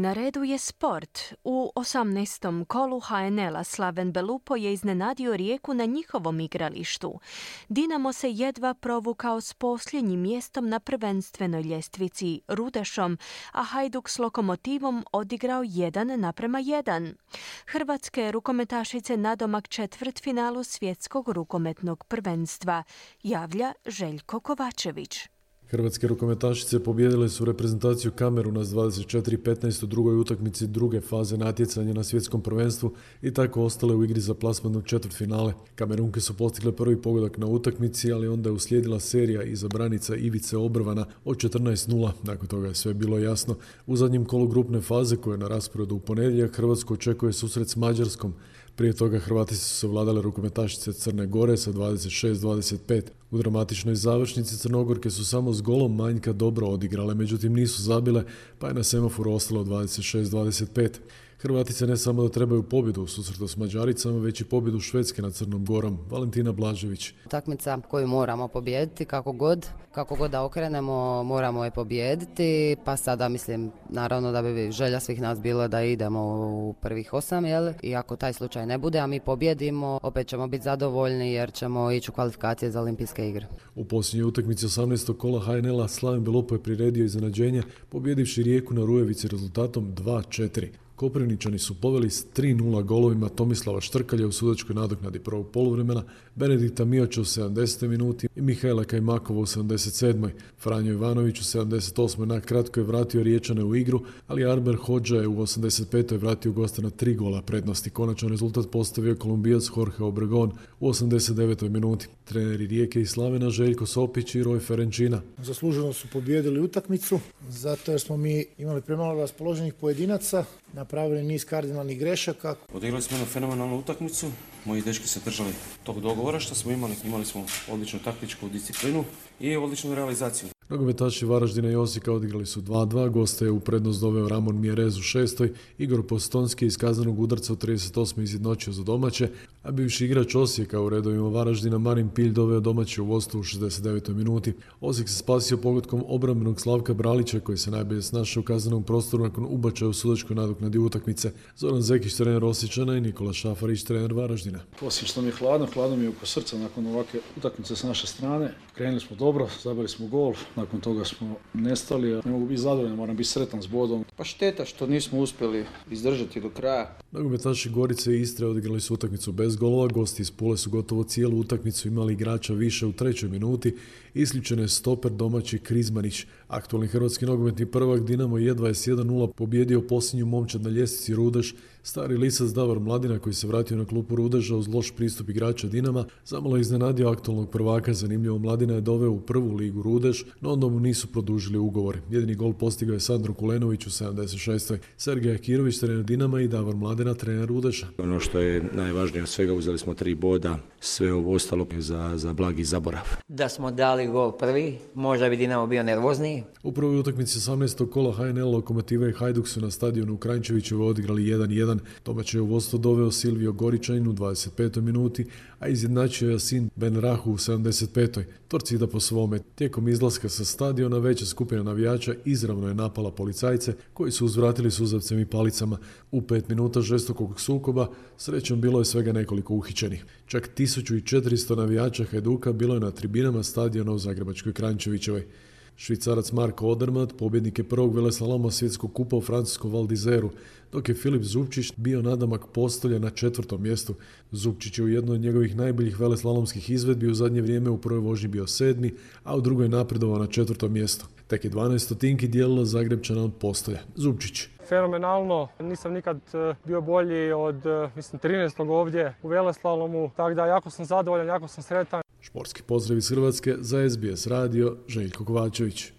Na redu je sport. U 18. kolu HNL-a Slaven Belupo je iznenadio rijeku na njihovom igralištu. Dinamo se jedva provukao s posljednjim mjestom na prvenstvenoj ljestvici Rudešom, a Hajduk s lokomotivom odigrao 1 naprema 1. Hrvatske rukometašice nadomak četvrt finalu svjetskog rukometnog prvenstva, javlja Željko Kovačević. Hrvatske rukometašice pobijedile su reprezentaciju Kameruna s 24-15 u drugoj utakmici druge faze natjecanja na svjetskom prvenstvu i tako ostale u igri za plasmanog četvrt finale. Kamerunke su postigle prvi pogodak na utakmici, ali onda je uslijedila serija iza branica Ivice Obrvana od 14-0. Nakon toga je sve bilo jasno. U zadnjem kolu grupne faze koje je na rasporedu u ponedjeljak Hrvatsko očekuje susret s Mađarskom. Prije toga Hrvati su se vladale rukometašice Crne Gore sa 26-25. U dramatičnoj završnici Crnogorke su samo s golom manjka dobro odigrale, međutim nisu zabile, pa je na semaforu ostalo 26-25. Hrvatice ne samo da trebaju pobjedu u susretu s Mađaricama, već i pobjedu Švedske nad Crnom Gorom. Valentina Blažević. Takmica koju moramo pobijediti kako god, kako god da okrenemo, moramo je pobijediti, pa sada mislim naravno da bi želja svih nas bila da idemo u prvih osam, jel? I ako taj slučaj ne bude, a mi pobjedimo, opet ćemo biti zadovoljni jer ćemo ići u kvalifikacije za olimpijske igre. U posljednjoj utakmici 18. kola HNL-a Slaven Belopo je priredio iznenađenje, pobjedivši Rijeku na Rujevici rezultatom 2-4. Koprivničani su poveli s 3-0 golovima Tomislava Štrkalja u sudačkoj nadoknadi prvog poluvremena, Benedikta Mioća u 70. minuti i Mihajla Kajmakova u 77. Franjo Ivanović u 78. na kratko je vratio Riječane u igru, ali Arber Hođa je u 85. vratio gosta na tri gola prednosti. Konačan rezultat postavio Kolumbijac Jorge Obregon u 89. minuti. Treneri Rijeke i Slavena Željko Sopić i Roj Ferenčina. Zasluženo su pobijedili utakmicu, zato jer smo mi imali premalo raspoloženih pojedinaca, napravili niz kardinalnih grešaka. Odigrali smo jednu fenomenalnu utakmicu, moji dečki se držali tog dogovora što smo imali, imali smo odličnu taktičku disciplinu i odličnu realizaciju. Nogometaši Varaždina i Osijeka odigrali su 2-2, goste je u prednost doveo Ramon Mjerez u šestoj, Igor Postonski iz kaznenog udarca u 38. izjednočio za domaće, a bivši igrač Osijeka u redovima Varaždina Marin Pilj doveo domaće u vodstvu u 69. minuti. Osijek se spasio pogodkom obrambenog Slavka Bralića koji se najbolje snašao u kaznenom prostoru nakon ubačaja u sudačkoj nadoknadi utakmice. Zoran Zekić, trener Osjećana i Nikola Šafarić, trener Varaždina. Osim što mi je hladno, hladno mi je oko srca nakon ovakve utakmice s naše strane. Krenuli smo dobro, zabili smo gol, nakon toga smo nestali, ne mogu biti zadovoljan, moram biti sretan s bodom. Pa šteta što nismo uspjeli izdržati do kraja. Nogometaši Gorice i Istre odigrali su utakmicu bez golova, gosti iz Pule su gotovo cijelu utakmicu imali igrača više u trećoj minuti, isključen je stoper domaći Krizmanić. Aktualni hrvatski nogometni prvak Dinamo je 21-0 pobjedio posljednju momčad na ljestvici Rudeš, stari lisac Davor Mladina koji se vratio na klupu Rudeža uz loš pristup igrača Dinama, zamalo je iznenadio aktualnog prvaka, zanimljivo Mladina je doveo u prvu ligu Rudeš, no onda mu nisu produžili ugovor. Jedini gol postigao je Sandro Kulenović u 76. Sergej Akirović, trener Dinama i Davor Mladina, trener Rudeša. Ono što je najvažnije od svega, uzeli smo tri boda, sve ovo ostalo za, za blagi zaborav. Da smo dali gol prvi, možda bi Dinamo bio nervozniji. U prvoj utakmici 18. kola HNL Lokomotiva i Hajduk su na stadionu u Kranjčevićevo odigrali 1-1. Domaće je u vodstvo doveo Silvio Goričanin u 25. minuti, a izjednačio je Asin Ben Rahu u 75. Torcida po svome. Tijekom izlaska sa stadiona veća skupina navijača izravno je napala policajce koji su uzvratili suzavcem i palicama. U pet minuta žestokog sukoba srećom bilo je svega nekoliko uhićenih. Čak 1400 navijača Hajduka bilo je na tribinama stadiona u Zagrebačkoj Krančevićevoj. Švicarac Marko Odermatt pobjednik je prvog veleslaloma svjetskog kupa u francuskom Valdizeru, dok je Filip Zupčić bio nadamak postolja na četvrtom mjestu. Zupčić je u jednoj od njegovih najboljih veleslalomskih izvedbi u zadnje vrijeme u prvoj vožnji bio sedmi, a u drugoj napredovao na četvrtom mjestu. Tek je 12 stotinki dijelilo Zagrebčana od postolja. Zupčić. Fenomenalno, nisam nikad e, bio bolji od e, mislim 13. ovdje u veleslalomu, tako da jako sam zadovoljan, jako sam sretan. Športski pozdrav iz Hrvatske za SBS radio Željko Kovačević.